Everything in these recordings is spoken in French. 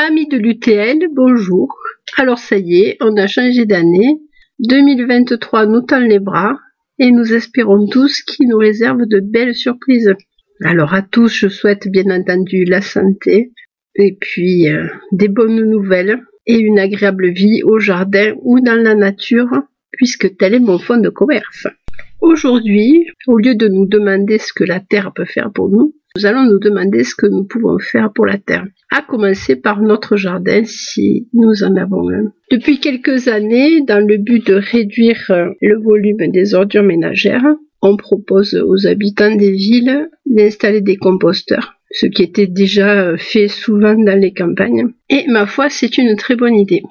Amis de l'UTL, bonjour. Alors ça y est, on a changé d'année. 2023 nous tend les bras et nous espérons tous qu'il nous réserve de belles surprises. Alors à tous, je souhaite bien entendu la santé et puis euh, des bonnes nouvelles et une agréable vie au jardin ou dans la nature puisque tel est mon fond de commerce. Aujourd'hui, au lieu de nous demander ce que la Terre peut faire pour nous, nous allons nous demander ce que nous pouvons faire pour la Terre. À commencer par notre jardin si nous en avons un. Depuis quelques années, dans le but de réduire euh, le volume des ordures ménagères, on propose aux habitants des villes d'installer des composteurs, ce qui était déjà euh, fait souvent dans les campagnes. Et ma foi, c'est une très bonne idée.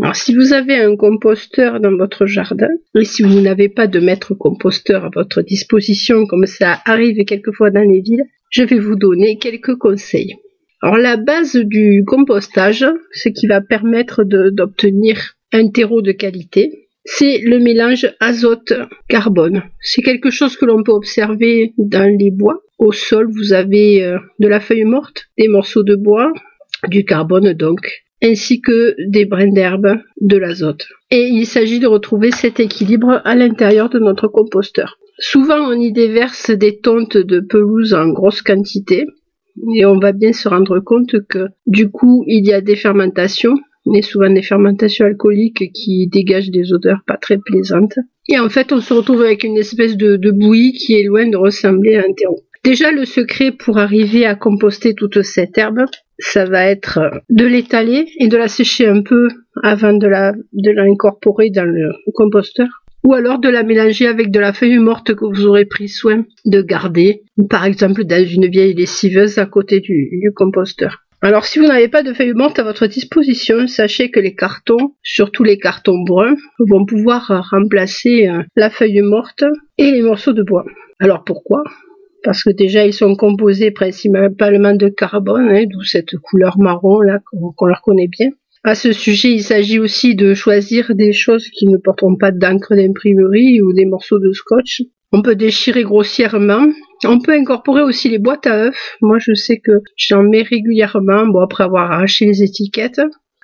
Alors, si vous avez un composteur dans votre jardin, et si vous n'avez pas de maître composteur à votre disposition, comme ça arrive quelquefois dans les villes, je vais vous donner quelques conseils. Alors la base du compostage, ce qui va permettre d'obtenir un terreau de qualité, c'est le mélange azote-carbone. C'est quelque chose que l'on peut observer dans les bois. Au sol, vous avez euh, de la feuille morte, des morceaux de bois, du carbone donc, ainsi que des brins d'herbe, de l'azote. Et il s'agit de retrouver cet équilibre à l'intérieur de notre composteur. Souvent, on y déverse des tontes de pelouse en grosse quantité, et on va bien se rendre compte que du coup il y a des fermentations, mais souvent des fermentations alcooliques qui dégagent des odeurs pas très plaisantes. Et en fait on se retrouve avec une espèce de, bouillie qui est loin de ressembler à un terreau. Déjà le secret pour arriver à composter toute cette herbe, ça va être de l'étaler et de la sécher un peu avant de la de l'incorporer dans le composteur ou alors de la mélanger avec de la feuille morte que vous aurez pris soin de garder, par exemple dans une vieille lessiveuse à côté du, composteur. Alors si vous n'avez pas de feuilles mortes à votre disposition, sachez que les cartons, surtout les cartons bruns, vont pouvoir remplacer euh, la feuille morte et les morceaux de bois. Alors pourquoi? Parce que déjà ils sont composés principalement de carbone, hein, d'où cette couleur marron là qu'on leur connaît bien. À ce sujet, il s'agit aussi de choisir des choses qui ne porteront pas d'encre d'imprimerie ou des morceaux de scotch. On peut déchirer grossièrement. On peut incorporer aussi les boîtes à œufs. Moi, je sais que j'en mets régulièrement, bon, après avoir arraché les étiquettes.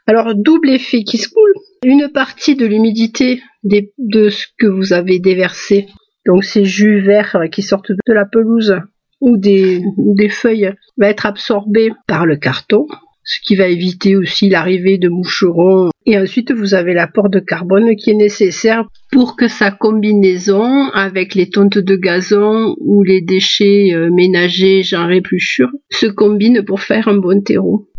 Alors, double effet qui se coule. Une partie de l'humidité de ce que vous avez déversé, donc ces jus verts qui sortent de la pelouse ou des, des feuilles, va être absorbée par le carton ce qui va éviter aussi l'arrivée de moucherons. Et ensuite, vous avez l'apport de carbone qui est nécessaire pour que sa combinaison avec les tontes de gazon ou les déchets euh, ménagers, genre épluchures, se combine pour faire un bon terreau.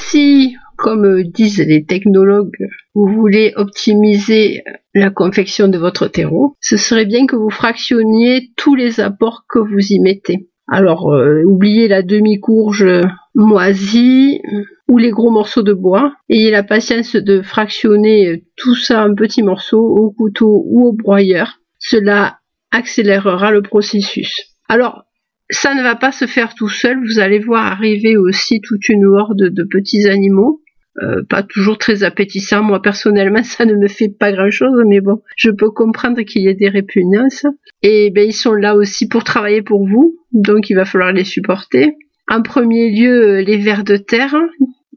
Si, comme disent les technologues, vous voulez optimiser la confection de votre terreau, ce serait bien que vous fractionniez tous les apports que vous y mettez. Alors, euh, oubliez la demi-courge moisie ou les gros morceaux de bois. Ayez la patience de fractionner tout ça en petits morceaux au couteau ou au broyeur. Cela accélérera le processus. Alors, ça ne va pas se faire tout seul. Vous allez voir arriver aussi toute une horde de petits animaux. Euh, pas toujours très appétissants. Moi personnellement, ça ne me fait pas grand-chose, mais bon, je peux comprendre qu'il y ait des répugnances. Et ben ils sont là aussi pour travailler pour vous, donc il va falloir les supporter. En premier lieu, euh, les vers de terre.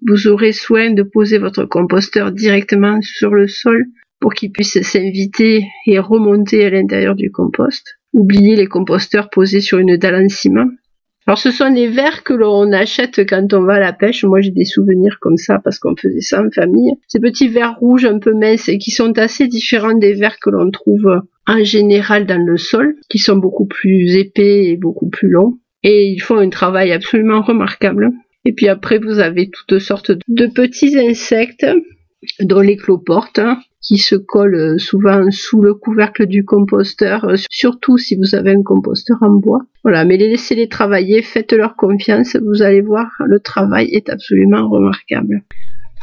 Vous aurez soin de poser votre composteur directement sur le sol pour qu'il puisse s'inviter et remonter à l'intérieur du compost. Oubliez les composteurs posés sur une dalle en ciment. Alors ce sont des verres que l'on achète quand on va à la pêche. Moi j'ai des souvenirs comme ça parce qu'on faisait ça en famille. Ces petits verres rouges un peu minces et qui sont assez différents des verres que l'on trouve en général dans le sol, qui sont beaucoup plus épais et beaucoup plus longs. Et ils font un travail absolument remarquable. Et puis après vous avez toutes sortes de petits insectes dont les cloportes, hein, qui se collent euh, souvent sous le couvercle du composteur, euh, surtout si vous avez un composteur en bois. Voilà, mais laissez-les travailler, faites-leur confiance, vous allez voir, le travail est absolument remarquable.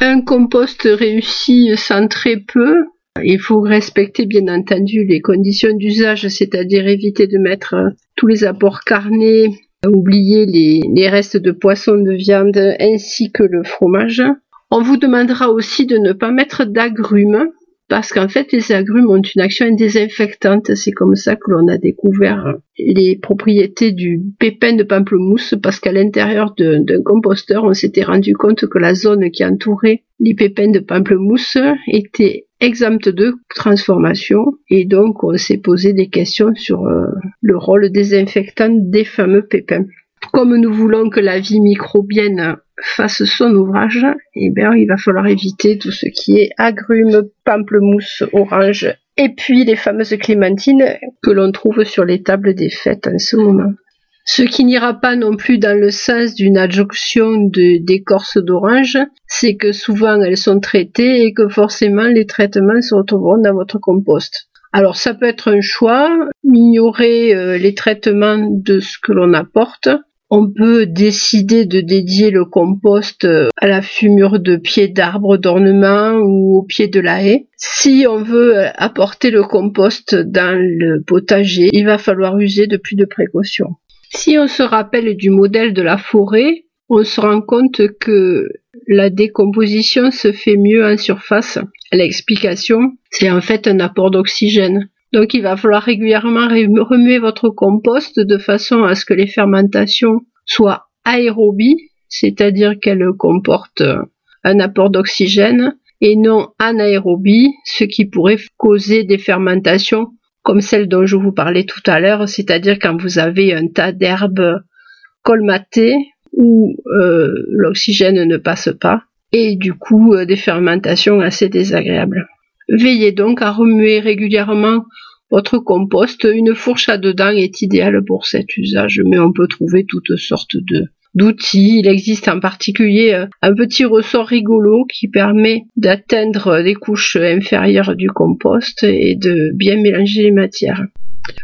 Un compost réussi sans très peu. Il faut respecter bien entendu les conditions d'usage, c'est-à-dire éviter de mettre euh, tous les apports carnés, oublier les, les restes de poisson, de viande ainsi que le fromage. On vous demandera aussi de ne pas mettre d'agrumes parce qu'en fait les agrumes ont une action désinfectante. C'est comme ça que l'on a découvert les propriétés du pépin de pamplemousse parce qu'à l'intérieur d'un composteur, on s'était rendu compte que la zone qui entourait les pépins de pamplemousse était exempte de transformation et donc on s'est posé des questions sur euh, le rôle désinfectant des fameux pépins. Comme nous voulons que la vie microbienne fasse son ouvrage, eh bien, il va falloir éviter tout ce qui est agrumes, pamplemousse, orange, et puis les fameuses clémentines que l'on trouve sur les tables des fêtes en ce moment. Ce qui n'ira pas non plus dans le sens d'une adjonction d'écorce d'orange, c'est que souvent elles sont traitées et que forcément les traitements se retrouveront dans votre compost. Alors ça peut être un choix, ignorer euh, les traitements de ce que l'on apporte, on peut décider de dédier le compost euh, à la fumure de pieds d'arbres d'ornement ou au pied de la haie. Si on veut euh, apporter le compost dans le potager, il va falloir user de plus de précautions. Si on se rappelle du modèle de la forêt, on se rend compte que la décomposition se fait mieux en surface. L'explication, c'est en fait un apport d'oxygène. Donc il va falloir régulièrement remuer votre compost de façon à ce que les fermentations soient aérobies, c'est-à-dire qu'elles comportent un apport d'oxygène, et non anaérobie, ce qui pourrait causer des fermentations comme celle dont je vous parlais tout à l'heure, c'est-à-dire quand vous avez un tas d'herbes colmatées où euh, l'oxygène ne passe pas, et du coup euh, des fermentations assez désagréables. Veillez donc à remuer régulièrement votre compost. Une fourche à dedans est idéale pour cet usage, mais on peut trouver toutes sortes d'outils. Il existe en particulier euh, un petit ressort rigolo qui permet d'atteindre les couches inférieures du compost et de bien mélanger les matières.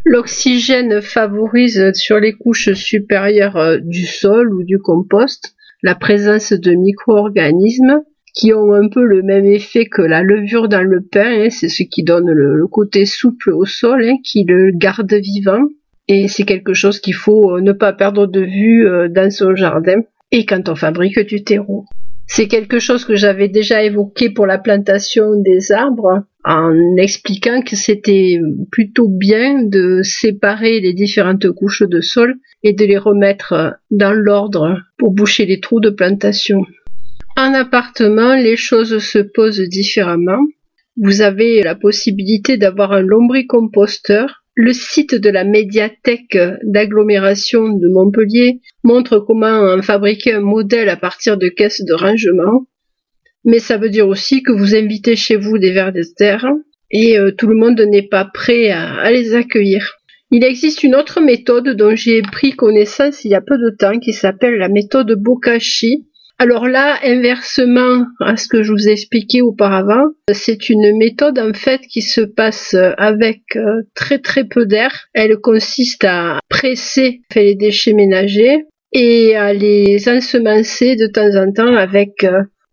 L'oxygène favorise sur les couches supérieures euh, du sol ou du compost la présence de micro-organismes qui ont un peu le même effet que la levure dans le pain, hein, c'est ce qui donne le, côté souple au sol, hein, qui le garde vivant. Et c'est quelque chose qu'il faut euh, ne pas perdre de vue euh, dans son jardin et quand on fabrique du terreau. C'est quelque chose que j'avais déjà évoqué pour la plantation des arbres en expliquant que c'était plutôt bien de séparer les différentes couches de sol et de les remettre dans l'ordre pour boucher les trous de plantation. En appartement, les choses se posent différemment. Vous avez la possibilité d'avoir un lombricomposteur. Le site de la médiathèque d'agglomération de Montpellier montre comment fabriquer un modèle à partir de caisses de rangement. Mais ça veut dire aussi que vous invitez chez vous des vers de terre et euh, tout le monde n'est pas prêt à les accueillir. Il existe une autre méthode dont j'ai pris connaissance il y a peu de temps qui s'appelle la méthode Bokashi alors là, inversement à ce que je vous ai expliqué auparavant, c'est une méthode en fait qui se passe avec euh, très très peu d'air. Elle consiste à presser les déchets ménagers et à les ensemencer de temps en temps avec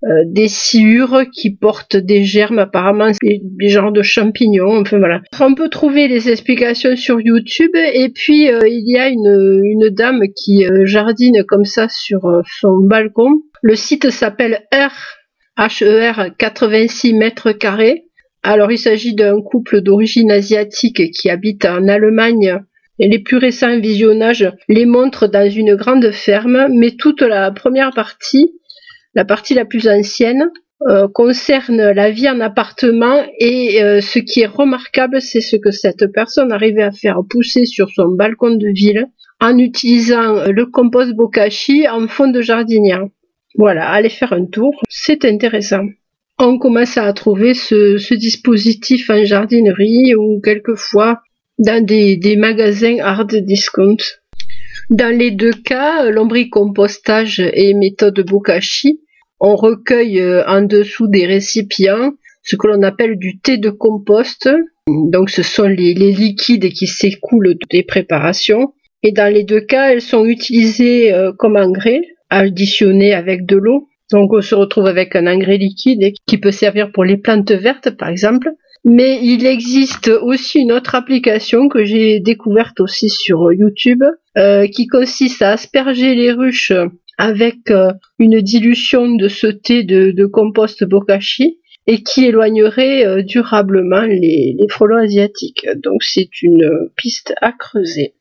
euh, euh, des sciures qui portent des germes apparemment des, genres de champignons enfin voilà on peut trouver des explications sur YouTube et puis il y a une, une dame qui jardine comme ça sur son balcon le site s'appelle R, HER 86 mètres carrés. Alors il s'agit d'un couple d'origine asiatique qui habite en Allemagne. Et les plus récents visionnages les montrent dans une grande ferme, mais toute la première partie, la partie la plus ancienne, euh, concerne la vie en appartement et euh, ce qui est remarquable, c'est ce que cette personne arrivait à faire pousser sur son balcon de ville en utilisant le compost bokashi en fond de jardinière. Voilà, allez faire un tour, c'est intéressant. On commence à trouver ce, dispositif en jardinerie ou quelquefois dans des, magasins hard discount. Dans les deux cas, lombricompostage et méthode Bokashi, on recueille euh, en dessous des récipients ce que l'on appelle du thé de compost. Donc ce sont les, liquides qui s'écoulent des préparations. Et dans les deux cas, elles sont utilisées euh, comme engrais additionné avec de l'eau. Donc on se retrouve avec un engrais liquide qui peut servir pour les plantes vertes par exemple. Mais il existe aussi une autre application que j'ai découverte aussi sur YouTube euh, qui consiste à asperger les ruches avec euh, une dilution de ce thé de, compost bokashi et qui éloignerait euh, durablement les, les frelons asiatiques. Donc c'est une piste à creuser.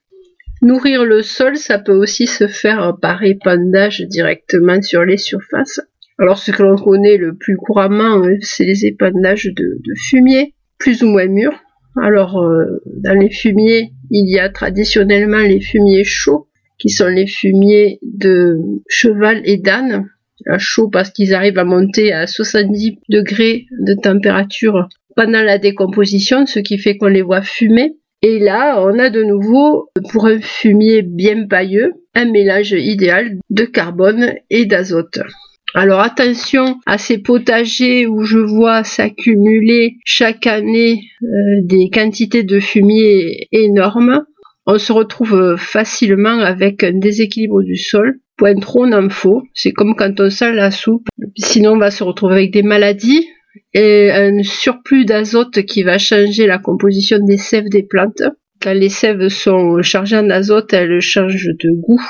Nourrir le sol, ça peut aussi se faire par épandage directement sur les surfaces. Alors ce que l'on connaît le plus couramment, euh, c'est les épandages de, de fumier, plus ou moins mûrs. Alors euh, dans les fumiers, il y a traditionnellement les fumiers chauds, qui sont les fumiers de cheval et d'âne. Chaud parce qu'ils arrivent à monter à 70 degrés de température pendant la décomposition, ce qui fait qu'on les voit fumer. Et là, on a de nouveau, pour un fumier bien pailleux, un mélange idéal de carbone et d'azote. Alors attention à ces potagers où je vois s'accumuler chaque année euh, des quantités de fumier énormes. On se retrouve facilement avec un déséquilibre du sol. Point trop n'en faut. C'est comme quand on sale la soupe. Sinon on va se retrouver avec des maladies et un surplus d'azote qui va changer la composition des sèves des plantes. Quand les sèves sont chargées en azote, elles changent de goût,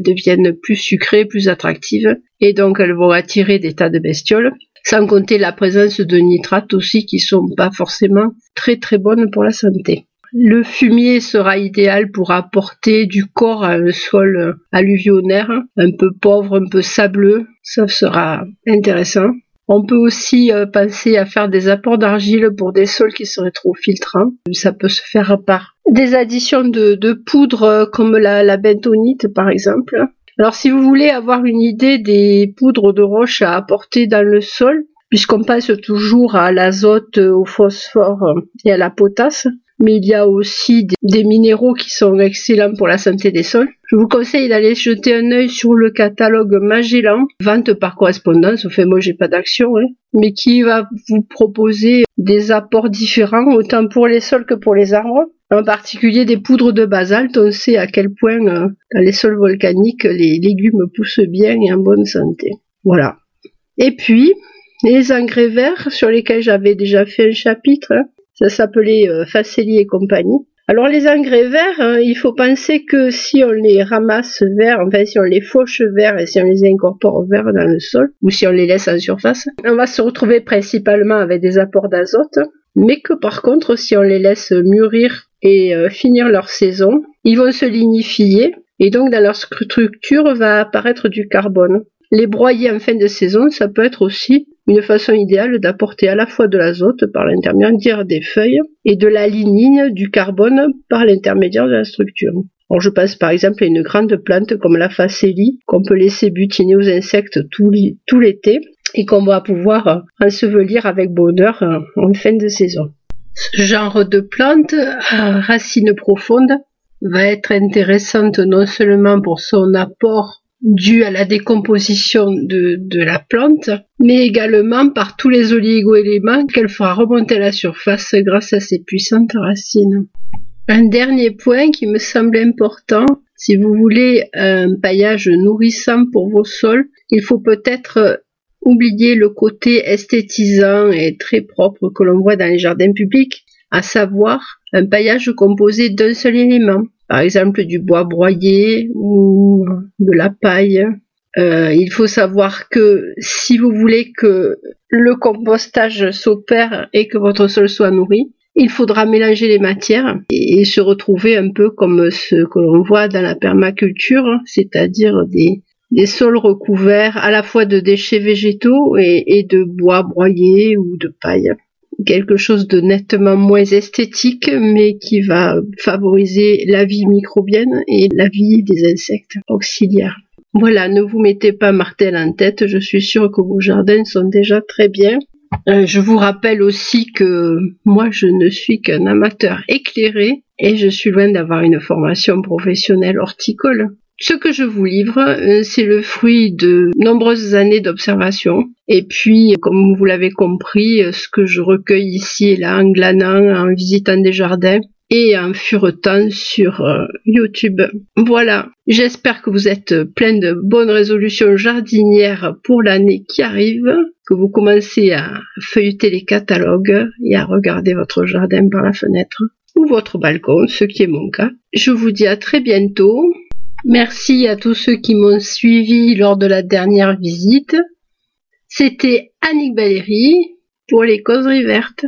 deviennent plus sucrées, plus attractives, et donc elles vont attirer des tas de bestioles. Sans compter la présence de nitrates aussi qui sont pas forcément très très bonnes pour la santé. Le fumier sera idéal pour apporter du corps à un sol alluvionnaire, un peu pauvre, un peu sableux. Ça sera intéressant. On peut aussi euh, penser à faire des apports d'argile pour des sols qui seraient trop filtrants. Ça peut se faire par des additions de, de poudre euh, comme la, la bentonite par exemple. Alors si vous voulez avoir une idée des poudres de roche à apporter dans le sol, puisqu'on passe toujours à l'azote, au phosphore et à la potasse, mais il y a aussi des, minéraux qui sont excellents pour la santé des sols. Je vous conseille d'aller jeter un œil sur le catalogue Magellan, vente par correspondance, enfin moi j'ai pas d'action, hein, mais qui va vous proposer des apports différents, autant pour les sols que pour les arbres. En particulier des poudres de basalte, on sait à quel point euh, dans les sols volcaniques les légumes poussent bien et en bonne santé. Voilà. Et puis, les engrais verts sur lesquels j'avais déjà fait un chapitre, hein, ça s'appelait euh, et compagnie. Alors les engrais verts, hein, il faut penser que si on les ramasse verts, enfin si on les fauche verts et si on les incorpore verts dans le sol, ou si on les laisse en surface, on va se retrouver principalement avec des apports d'azote, mais que par contre si on les laisse mûrir et euh, finir leur saison, ils vont se lignifier et donc dans leur structure va apparaître du carbone. Les broyer en fin de saison, ça peut être aussi une façon idéale d'apporter à la fois de l'azote par l'intermédiaire des feuilles et de la lignine, du carbone par l'intermédiaire de la structure. Je pense par exemple à une grande plante comme la facélie qu'on peut laisser butiner aux insectes tout l'été et qu'on va pouvoir ensevelir avec bonheur en fin de saison. Ce genre de plante à racines profondes va être intéressante non seulement pour son apport dû à la décomposition de, de, la plante, mais également par tous les oligo-éléments qu'elle fera remonter à la surface grâce à ses puissantes racines. Un dernier point qui me semble important, si vous voulez un paillage nourrissant pour vos sols, il faut peut-être oublier le côté esthétisant et très propre que l'on voit dans les jardins publics, à savoir un paillage composé d'un seul élément par exemple du bois broyé ou de la paille. Euh, il faut savoir que si vous voulez que le compostage s'opère et que votre sol soit nourri, il faudra mélanger les matières et, se retrouver un peu comme ce que l'on voit dans la permaculture, c'est-à-dire des, des sols recouverts à la fois de déchets végétaux et de bois broyé ou de paille quelque chose de nettement moins esthétique, mais qui va favoriser la vie microbienne et la vie des insectes auxiliaires. Voilà, ne vous mettez pas martel en tête, je suis sûre que vos jardins sont déjà très bien. Euh, je vous rappelle aussi que moi je ne suis qu'un amateur éclairé et je suis loin d'avoir une formation professionnelle horticole. Ce que je vous livre, euh, c'est le fruit de nombreuses années d'observation. Et puis, comme vous l'avez compris, euh, ce que je recueille ici et là en glanant, en visitant des jardins et en furetant sur euh, YouTube. Voilà, j'espère que vous êtes plein de bonnes résolutions jardinières pour l'année qui arrive, que vous commencez à feuilleter les catalogues et à regarder votre jardin par la fenêtre ou votre balcon, ce qui est mon cas. Je vous dis à très bientôt Merci à tous ceux qui m'ont suivi lors de la dernière visite. C'était Annick Valéry pour les causeries vertes.